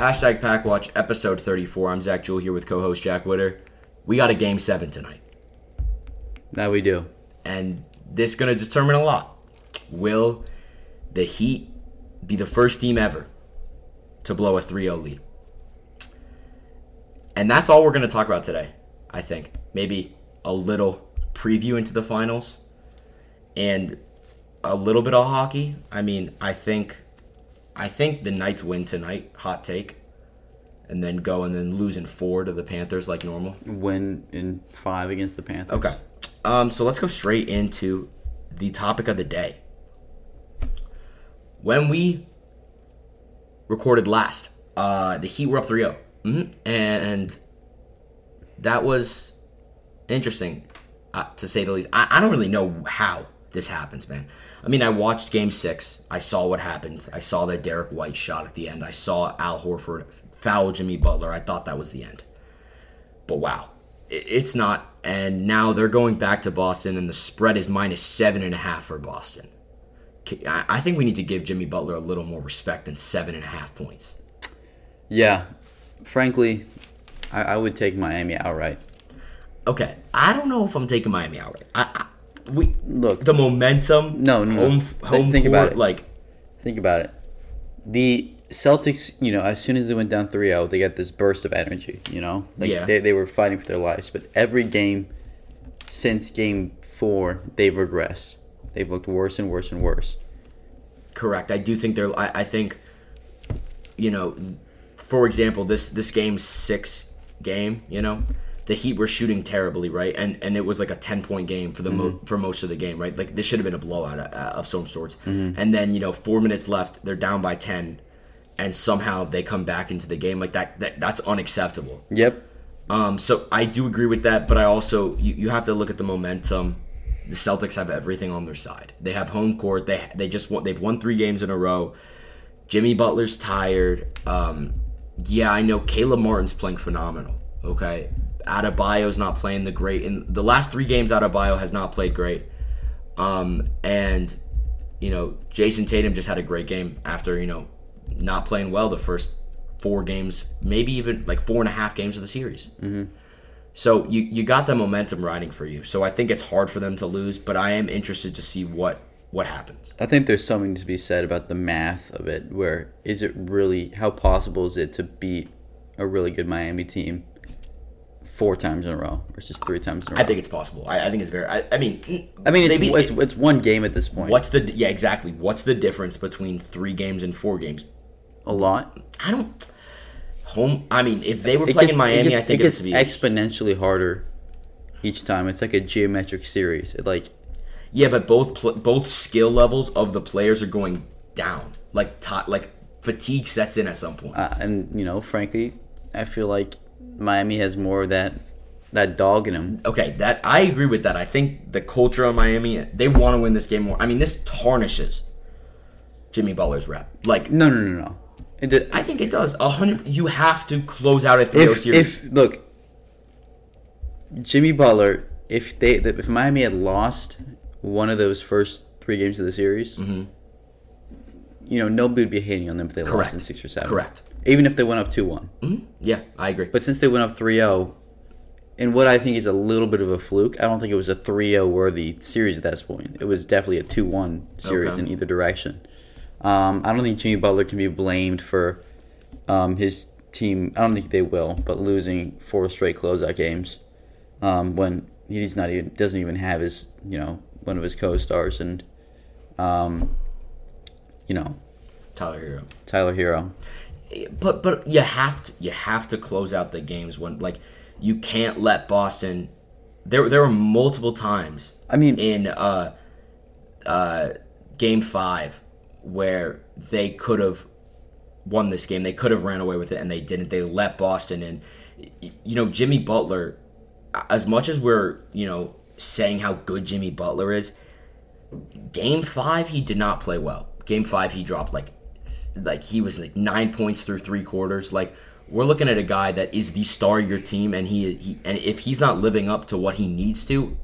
Hashtag Packwatch, episode 34. I'm Zach Jewell here with co host Jack Witter. We got a game seven tonight, That we do. and this is going to determine a lot. Will the Heat be the first team ever to blow a 3 0 lead? And that's all we're going to talk about today, I think. Maybe a little preview into the finals and a little bit of hockey. I mean, I think I think the Knights win tonight, hot take. And then go and then lose in four to the Panthers like normal. Win in five against the Panthers. Okay. Um, so let's go straight into the topic of the day. When we recorded last, uh, the Heat were up 3 0. Mhm. And that was interesting, uh, to say the least. I, I don't really know how this happens, man. I mean, I watched game six. I saw what happened. I saw that Derrick White shot at the end. I saw Al Horford foul Jimmy Butler. I thought that was the end. But wow, it's not. And now they're going back to Boston, and the spread is minus seven and a half for Boston. I I think we need to give Jimmy Butler a little more respect than seven and a half points. Yeah. Frankly, I, I would take Miami outright. Okay, I don't know if I'm taking Miami outright. I, I we Look, the momentum. No, no, home home think court, about it. Like think about it. The Celtics, you know, as soon as they went down 3 0, they got this burst of energy, you know? Like, Yeah. they, they were fighting for their lives. But every game since game four, they've regressed. They've looked worse and worse and worse. Correct. I do think they're. I, I think, you know, for example, this this game six game, you know, the Heat were shooting terribly, right? And and it was like a ten point game for the mo- for most of the game, right? Like this should have been a blowout uh, of some sorts. And then you know, four minutes left, they're down by ten, and somehow they come back into the game like that. that that's unacceptable. Yep. Um, so I do agree with that, but I also you, you have to look at the momentum. The Celtics have everything on their side. They have home court. They they just won, they've won three games in a row. Jimmy Butler's tired. Um, yeah, I know Caleb Martin's playing phenomenal. Okay, Adebayo's not playing the great. In the last three games, Adebayo has not played great. Um, and you know, Jayson Tatum just had a great game after you know not playing well the first four games, maybe even like four and a half games of the series. Mm-hmm. So you you got the momentum riding for you. So I think it's hard for them to lose, but I am interested to see what what happens. I think there's something to be said about the math of it. Where is it really? How possible is it to beat a really good Miami team four times in a row versus three times in a row? I think it's possible. I, I think it's very. I, I mean, I mean, it's, maybe it's, it- it's one game at this point. what's the yeah exactly? What's the difference between three games and four games? a lot? I don't. Home. I mean, if they were It playing gets- Miami, gets, I think it it's gets exponentially harder each time. It's like a geometric series. It like yeah, but both pl- both skill levels of the players are going down. Like ti like fatigue sets in at some point. uh, and you know, frankly, I feel like Miami has more of that that dog in them. Okay, that I agree with that. I think the culture of Miami, they want to win this game more. I mean, this tarnishes Jimmy Butler's rep. Like, No, no, no, no. It, did- I think it does. A hundred. You have to close out a 3-0 series. if look, Jimmy Butler, if they if Miami had lost one of those first three games of the series, you know, nobody would be hating on them if they lost Mm-hmm. In six or seven. Correct. Even if they went up two one. yeah, I agree. But since they went up 3-0, in what I think is a little bit of a fluke, I don't think it was a 3-0 worthy series at that point. It was definitely a 2-1 series Okay. in either direction. Um, I don't think Jimmy Butler can be blamed for um, his team. I don't think they will, but losing four straight closeout games um, when he's not even doesn't even have his you know one of his co-stars and um, you know Tyler Herro. Tyler Herro. But but you have to you have to close out the games when like you can't let Boston. There there were multiple times I mean, in uh uh game five where they could have won this game. They could have ran away with it, and they didn't. They let Boston in. You know, Jimmy Butler. As much as we're you know saying how good Jimmy Butler is, game five he did not play well. Game five he dropped like like he was like nine points through three quarters. Like we're looking at a guy that is the star of your team, and he, he and if he's not living up to what he needs to,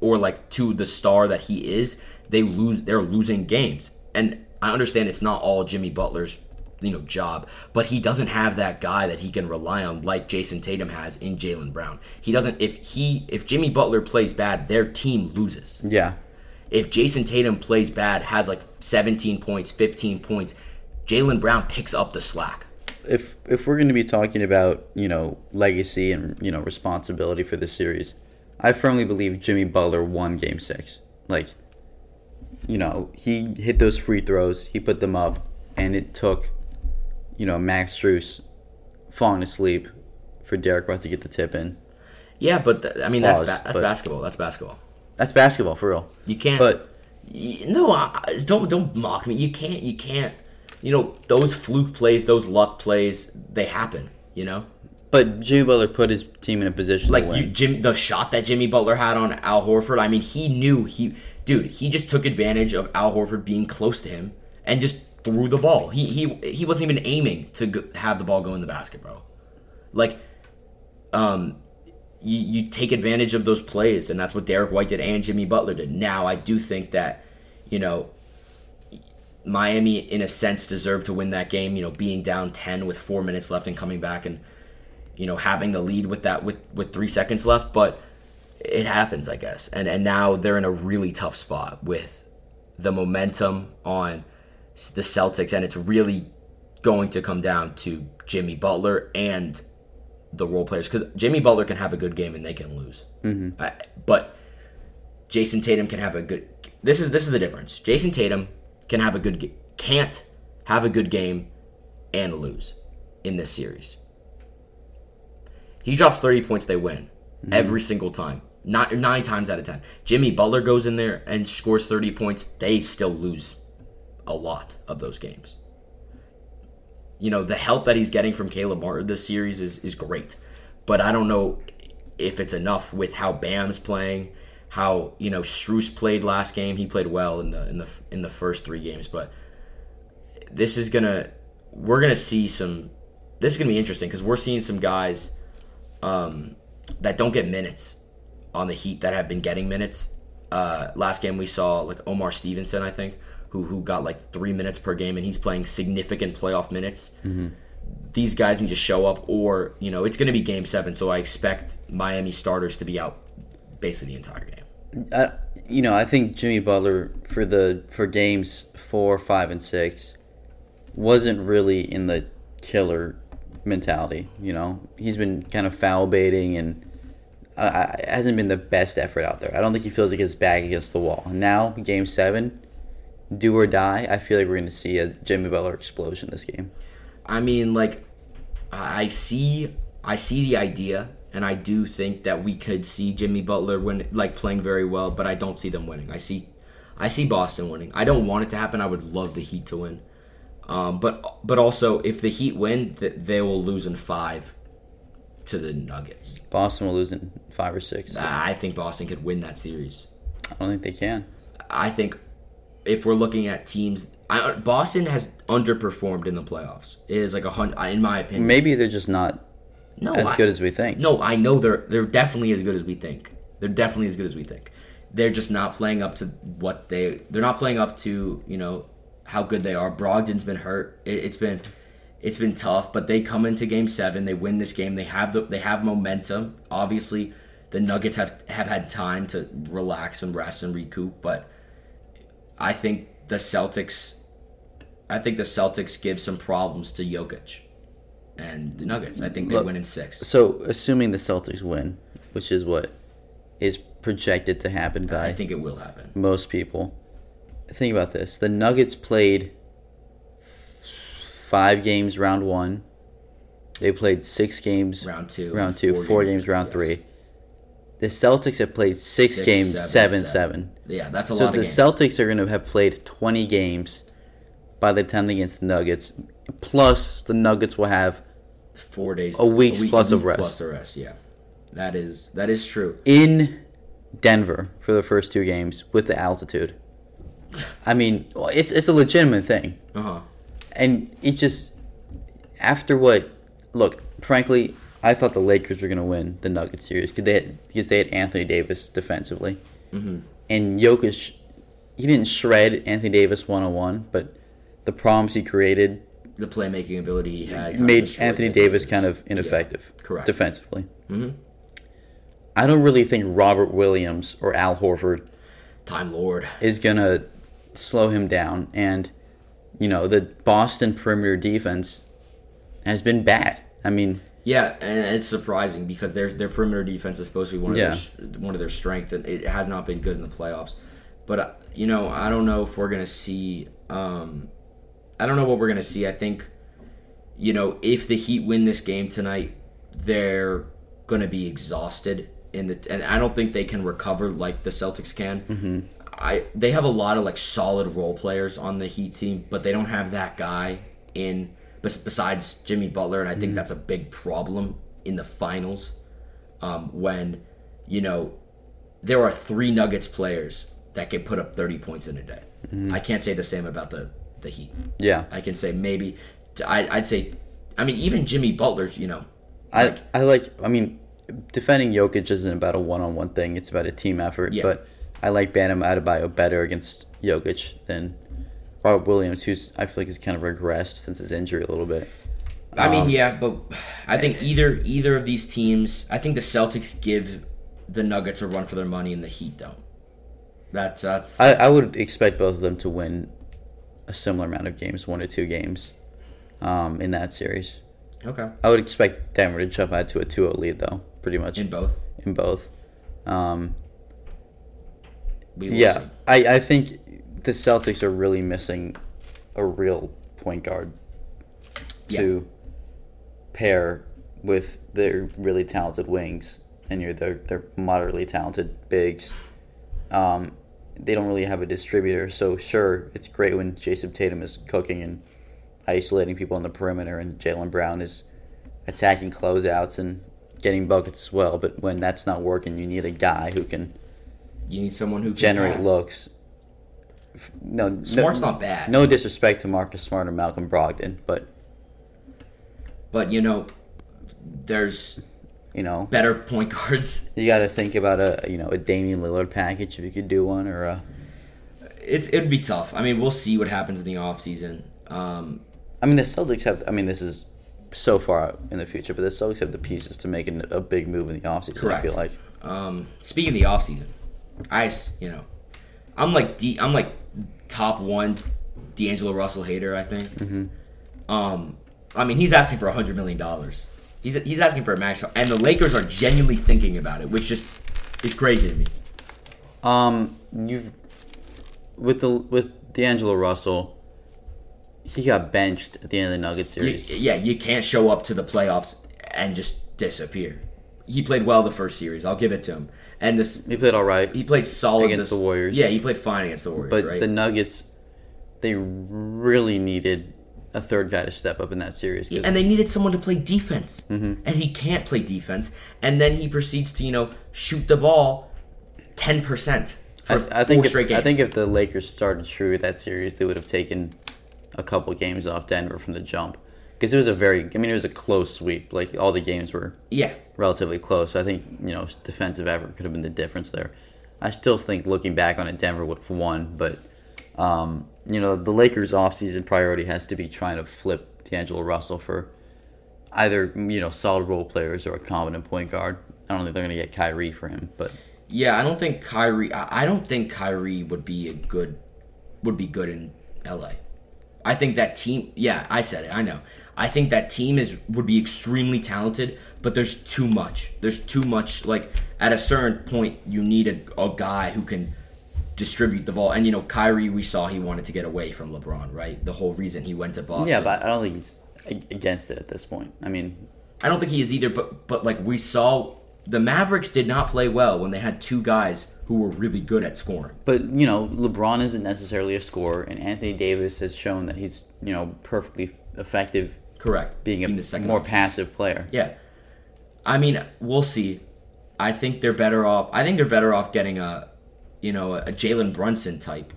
or like to the star that he is, they lose. They're losing games, and I understand it's not all Jimmy Butler's you know job, but he doesn't have that guy that he can rely on like Jayson Tatum has in Jaylen Brown. He doesn't. If he if Jimmy Butler plays bad, their team loses. Yeah. If Jayson Tatum plays bad, has like 17 points, 15 points, Jaylen Brown picks up the slack. If if we're going to be talking about you know legacy and you know responsibility for this series, I firmly believe Jimmy Butler won Game Six. Like, you know, he hit those free throws, he put them up, and it took, you know, Max Strus falling asleep for Derrick White to get the tip in. Yeah, but th- I mean that's ba- that's basketball. That's basketball. That's basketball for real. You can't. But Y- No, I- don't don't mock me. You can't. You can't. You know those fluke plays, those luck plays, they happen. You know, but Jimmy Butler put his team in a position like you. Jim, the shot that Jimmy Butler had on Al Horford. I mean, he knew he, dude. He just took advantage of Al Horford being close to him and just threw the ball. He he he wasn't even aiming to go, have the ball go in the basket, bro. Like, um, you, you take advantage of those plays, and that's what Derrick White did and Jimmy Butler did. Now, I do think that, you know, Miami, in a sense, deserved to win that game. You know, being down ten with four minutes left and coming back and, you know, having the lead with that with with three seconds left, but it happens, I guess. And and now they're in a really tough spot with the momentum on the Celtics, and it's really going to come down to Jimmy Butler and the role players because Jimmy Butler can have a good game and they can lose. Mm-hmm. But Jayson Tatum can have a good. This is this is the difference. Jayson Tatum can have a good can't have a good game and lose in this series. He drops thirty points, they win mm-hmm. every single time. Not nine times out of ten. Jimmy Butler goes in there and scores thirty points. They still lose a lot of those games. You know the help that he's getting from Caleb Martin this series is is great, but I don't know if it's enough with how Bam's playing, how you know Strus played last game. He played well in the in the in the first three games, but this is gonna we're gonna see some. This is gonna be interesting because we're seeing some guys um, that don't get minutes on the Heat that have been getting minutes. Uh, last game we saw like Omar Stevenson, I think, who who got like three minutes per game, and he's playing significant playoff minutes. These guys need to show up, or you know, it's going to be Game Seven, so I expect Miami starters to be out basically the entire game. I, you know, I think Jimmy Butler for the for games four, five, and six wasn't really in the killer mentality. You know, he's been kind of foul baiting and hasn't been the best effort out there. I don't think he feels like his back against the wall. Now, game seven, do or die. I feel like we're going to see a Jimmy Butler explosion this game. I mean, like, I see, I see the idea, and I do think that we could see Jimmy Butler win, like playing very well, but I don't see them winning. I see, I see Boston winning. I don't want it to happen. I would love the Heat to win, um, but but also if the Heat win, th- they will lose in five to the Nuggets. Boston will lose in five or six. I think Boston could win that series. I don't think they can. I think if we're looking at teams, I, Boston has underperformed in the playoffs. It is like a hundred, in my opinion. Maybe they're just not no, as I- good as we think. No, I know they're they're definitely as good as we think. They're definitely as good as we think. They're just not playing up to what they they're not playing up to, you know, how good they are. Brogdon's been hurt. It, it's been it's been tough, but they come into game 7, they win this game. They have the they have momentum. Obviously, the Nuggets have have had time to relax and rest and recoup, but I think the Celtics I think the Celtics give some problems to Jokic and the Nuggets. I think they Look, win in 6. So, assuming the Celtics win, which is what is projected to happen by I think it will happen. most people, think about this: the Nuggets played five games round one. They played six games Round two, round two, four four games, games, round yes. three. The Celtics have played six, Six, games, seven, seven, seven. seven. Yeah, that's a So lot the games. Celtics are going to have played twenty games by the time against the Nuggets. Plus, the Nuggets will have Four days, A week plus of rest. plus the rest. Yeah, that is that is true. in Denver for the first two games with the altitude. I mean, it's it's a legitimate thing, Uh huh. and it just after what look, frankly, I thought the Lakers were going to win the Nuggets series because they had, because they had Anthony Davis defensively, Mm-hmm. and Jokic, he didn't shred Anthony Davis one on one, but the problems he created the playmaking ability he had made Anthony Davis kind of ineffective correct. defensively. Mhm. I don't really think Robert Williams or Al Horford Time Lord. is gonna slow him down, and you know the Boston perimeter defense has been bad. I mean, Yeah, and it's surprising because their their perimeter defense is supposed to be one of Yeah. their one of their strengths, and it has not been good in the playoffs. But uh, you know, I don't know if we're gonna see. Um, I don't know what we're gonna see. I think, you know, if the Heat win this game tonight, they're gonna be exhausted in the, and I don't think they can recover like the Celtics can. Mm-hmm. I they have a lot of like solid role players on the Heat team, but they don't have that guy in besides Jimmy Butler, and I think that's a big problem in the finals. Um, when you know there are three Nuggets players that can put up thirty points in a day. I can't say the same about the the Heat. yeah, I can say maybe I, I'd say, I mean even Jimmy Butler's you know I I like. I mean, defending Jokic isn't about a one-on-one thing; it's about a team effort. Yeah. But I like Bam Adebayo better against Jokic than Robert Williams, who's I feel like has kind of regressed since his injury a little bit. I Um, mean, yeah, but I think either either of these teams. I think the Celtics give the Nuggets a run for their money, and the Heat don't. That's that's. I, I would expect both of them to win a similar amount of games, one or two games, um, in that series. okay. I would expect Denver to jump out to a 2-0 lead, though, pretty much In both? in, both. Um, yeah, see. I, I think the Celtics are really missing a real point guard to pair with their really talented wings and your their, their moderately talented bigs. Um, they don't really have a distributor, so sure, it's great when Jayson Tatum is cooking and isolating people on the perimeter, and Jaylen Brown is attacking closeouts and getting buckets as well. But when that's not working, you need a guy who can You need someone who can generate pass. looks. No, Smart's no, not bad. No disrespect to Marcus Smart or Malcolm Brogdon, but but you know, there's you know, better point guards. you got to think about a you know a Damian Lillard package if you could do one, or a. It's it'd be tough. I mean, we'll see what happens in the offseason. Um, I mean, the Celtics have. I mean, this is so far in the future, but the Celtics have the pieces to make an, a big move in the offseason. I Correct. feel like. Um, speaking of the offseason, I you know, I'm like D, I'm like top one D'Angelo Russell hater. I think. Mm-hmm. Um, I mean, he's asking for a hundred million dollars. He's he's asking for a max, and the Lakers are genuinely thinking about it, which just is crazy to me. Um, you've with the with D'Angelo Russell, he got benched at the end of the Nuggets You- series. yeah, you can't show up to the playoffs and just disappear. He played well the first series. I'll give it to him. And this, he played all right. he played solid Against this- the Warriors. Yeah, he played fine against the Warriors. But right? the Nuggets, they really needed a third guy to step up in that series. 'cause- and they needed someone to play defense, Mm-hmm. and he can't play defense. And then he proceeds to you know shoot the ball ten percent for I, I think four if, games. I think if the Lakers started true that series, they would have taken a couple games off Denver from the jump because it was a very. I mean, it was a close sweep. Like all the games were yeah, relatively close. So I think you know defensive effort could have been the difference there. I still think looking back on it, Denver would have won, but um, you know the Lakers' offseason priority has to be trying to flip D'Angelo Russell for either you know solid role players or a competent point guard. I don't think they're going to get Kyrie for him, but yeah. I don't think Kyrie. I don't think Kyrie would be a good would be good in L.A. I think that team. Yeah, I said it. I know. I think that team is would be extremely talented, but there's too much. There's too much. Like at a certain point, you need a, a guy who can distribute the ball. And you know, Kyrie, we saw he wanted to get away from LeBron, right? The whole reason he went to Boston. yeah, but I don't think he's against it at this point. I mean, I don't think he is either. But but like we saw, the Mavericks did not play well when they had two guys who were really good at scoring. But you know, LeBron isn't necessarily a scorer, and Anthony Davis has shown that he's you know perfectly effective Correct. being a the second more option. passive player. Yeah. I mean, we'll see. I think they're better off. I think they're better off getting a, you know, a, Jalen Brunson type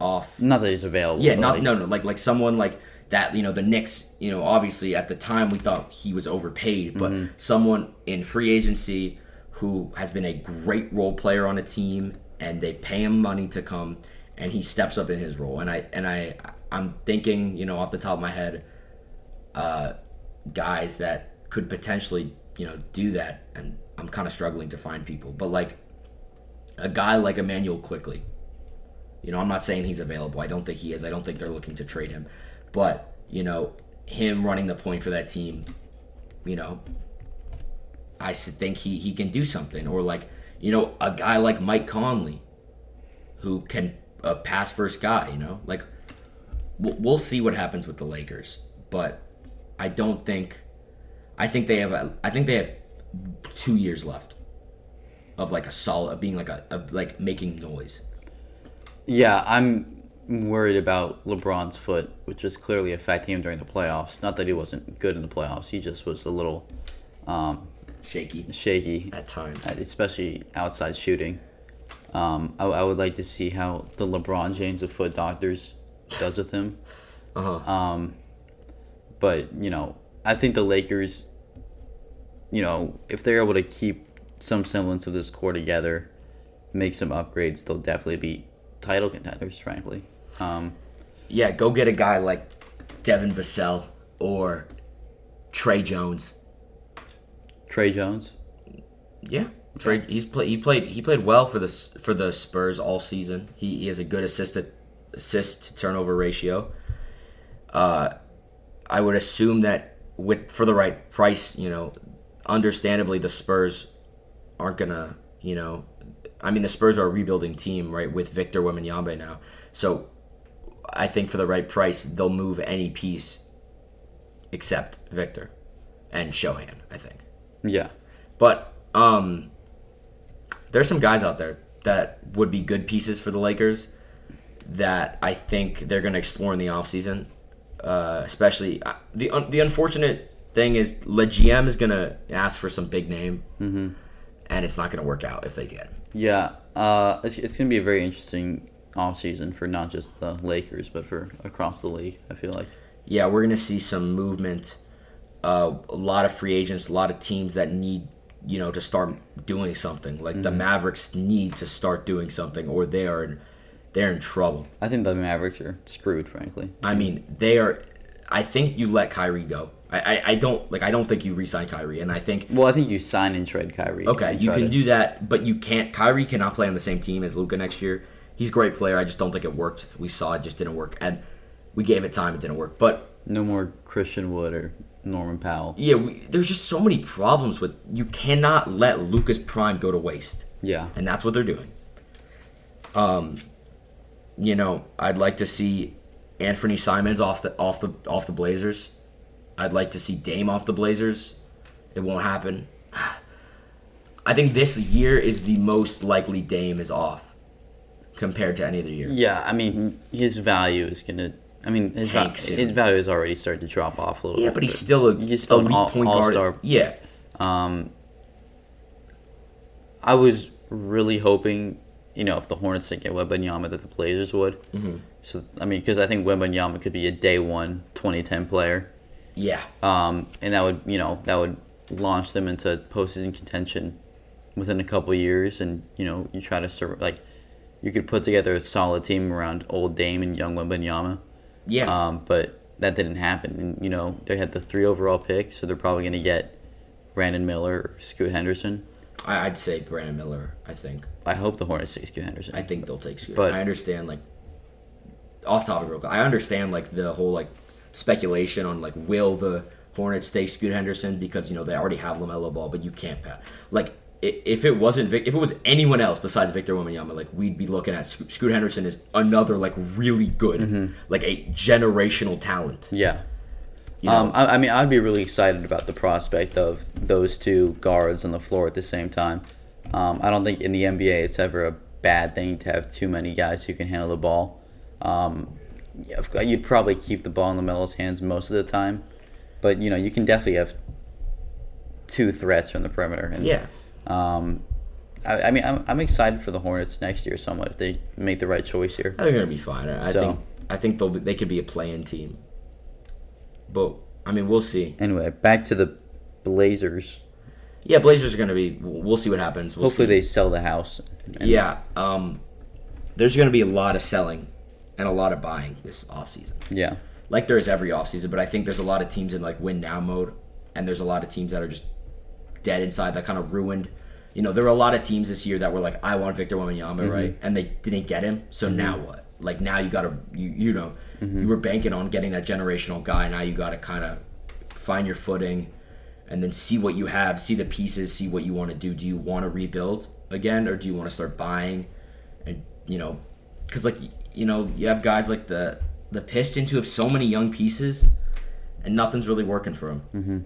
off. Not that he's available. Yeah, not like, no no like like someone like that. You know, the Knicks. You know, obviously at the time we thought he was overpaid, but Mm-hmm. someone in free agency who has been a great role player on a team, and they pay him money to come, and he steps up in his role. And I and I I'm thinking, you know, off the top of my head, uh, guys that could potentially, you know, do that. And I'm kind of struggling to find people. But like a guy like Immanuel Quickley, you know, I'm not saying he's available. I don't think he is. I don't think they're looking to trade him. But, you know, him running the point for that team, you know, I think he, he can do something. Or like, you know, a guy like Mike Conley, who can a pass first guy, you know? Like, we'll, we'll see what happens with the Lakers. But I don't think, I think they have, I think they have two years left of like a solid, of being like a, of like making noise. Yeah, I'm worried about LeBron's foot, which is clearly affecting him during the playoffs. Not that he wasn't good in the playoffs, he just was a little um, Shaky shaky, at times. especially outside shooting. Um, I, I would like to see how the LeBron James of foot doctors does with him. Uh-huh. Um, but you know, I think the Lakers, you know, if they're able to keep some semblance of this core together, make some upgrades, they'll definitely be title contenders. Frankly, um, Yeah, go get a guy like Devin Vassell or Tre Jones. Tre Jones. Yeah, Tre. He's play, He played. He played well for the for the Spurs all season. He, he has a good assist to, assist to turnover ratio. Uh, I would assume that with for the right price, you know, understandably the Spurs aren't gonna, you know, I mean the Spurs are a rebuilding team, right? With Victor Wembanyama now, so I think for the right price they'll move any piece except Victor and Sochan. I think. Yeah, But um, there's some guys out there that would be good pieces for the Lakers that I think they're going to explore in the offseason. Uh, especially uh, the un- the unfortunate thing is Le GM is going to ask for some big name, mm-hmm. And it's not going to work out if they get him. yeah. Uh, it's, it's gonna be a very interesting offseason for not just the Lakers, but for across the league. I feel like. Yeah, we're going to see some movement. Uh, a lot of free agents, a lot of teams that need you know to start doing something. Like the Mavericks need to start doing something, or they are in, they're in trouble. I think the Mavericks are screwed, frankly. I mean, they are. I think you let Kyrie go. I, I, I don't like. I don't think you re-sign Kyrie, and I think Well, I think you sign and trade Kyrie. okay, you can to- do that, but you can't. Kyrie cannot play on the same team as Luka next year. He's a great player. I just don't think it worked. We saw it just didn't work, and we gave it time. It didn't work, but no more Christian Wood or Norman Powell. yeah, we, there's just so many problems with. You cannot let Luka's prime go to waste. Yeah, and that's what they're doing. Um, you know, I'd like to see Anfernee Simons off the off the off the Blazers. I'd like to see Dame off the Blazers. It won't happen. I think this year is the most likely Dame is off compared to any other year. yeah. I mean, his value is gonna. I mean, his, va- his value has already started to drop off a little. Bit. Yeah, bit, but he's still a He's still elite all- point guard. all-star. Yeah, Um, I was really hoping, you know, if the Hornets didn't get Wembanyama, that the Blazers would. Mm-hmm. So I mean, because I think Wembanyama could be a day one 2010 player, yeah, um, and that would you know that would launch them into postseason contention within a couple years, and you know you try to serve like you could put together a solid team around old Dame and young Wembanyama. yeah. Um, but that didn't happen. And, you know, they had the three overall pick, so they're probably going to get Brandon Miller or Scoot Henderson. I'd say Brandon Miller. I think. I hope the Hornets take Scoot Henderson. I think they'll take Scooter. But- I understand like off topic real quick. I understand like the whole like speculation on like will the Hornets take Scoot Henderson because you know they already have LaMelo Ball, but you can't pass. Like if it wasn't Vic, if it was anyone else besides Victor Wembanyama, like we'd be looking at Sco- Scoot Henderson is another like really good, like a generational talent. yeah. You know? Um, I, I mean, I'd be really excited about the prospect of those two guards on the floor at the same time. Um, I don't think in the NBA it's ever a bad thing to have too many guys who can handle the ball. Um, yeah, you'd probably keep the ball in LaMelo's hands most of the time, but you know you can definitely have two threats from the perimeter. And, yeah, Um, I, I mean, I'm, I'm excited for the Hornets next year somewhat if they make the right choice here. They're gonna be fine. I, I So- think I think they'll be, they could be a play-in team, but I mean we'll see. Anyway, back to the Blazers. Yeah, Blazers are gonna be. We'll see what happens. We'll Hopefully see. they sell the house. And- Yeah, um, there's going to be a lot of selling and a lot of buying this offseason. Yeah. like there is every offseason, but I think there's a lot of teams in like win now mode, and there's a lot of teams that are just dead inside that kind of ruined. You know, there were a lot of teams this year that were like, I want Victor Wembanyama, mm-hmm. right? And they didn't get him. So mm-hmm. now what? Like now you got to you you know mm-hmm. you were banking on getting that generational guy. Now you got to kind of find your footing, and then see what you have, see the pieces, see what you want to do. Do you want to rebuild again, or do you want to start buying? And you know, because like you know you have guys like the the Pistons who have so many young pieces, and nothing's really working for them. Mm-hmm.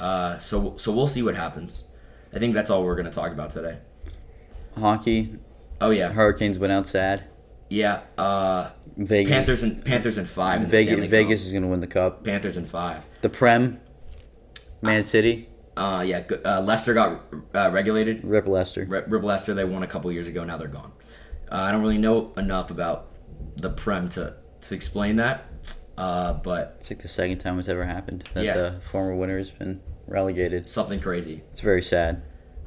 Uh, so so we'll see what happens. I think that's all we're gonna talk about today. Hockey, Oh yeah, Hurricanes went out sad. yeah. Uh, Vegas, Panthers and Panthers and five. In Vegas, Vegas Cup. is going to win the cup. Panthers and five. The Prem, Man City, Uh, yeah. Uh, Leicester got uh, regulated. Rip Leicester. Rib Leicester, they won a couple years ago. Now they're gone. Uh, I don't really know enough about the Prem to to explain that. Uh, but It's like the second time it's ever happened that Yeah. the former winner has been relegated. something crazy. It's very sad.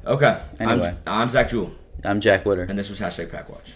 Okay. Anyway. I'm, I'm Zach Jewell, I'm Jack Witter. and this was hashtag Pack Watch.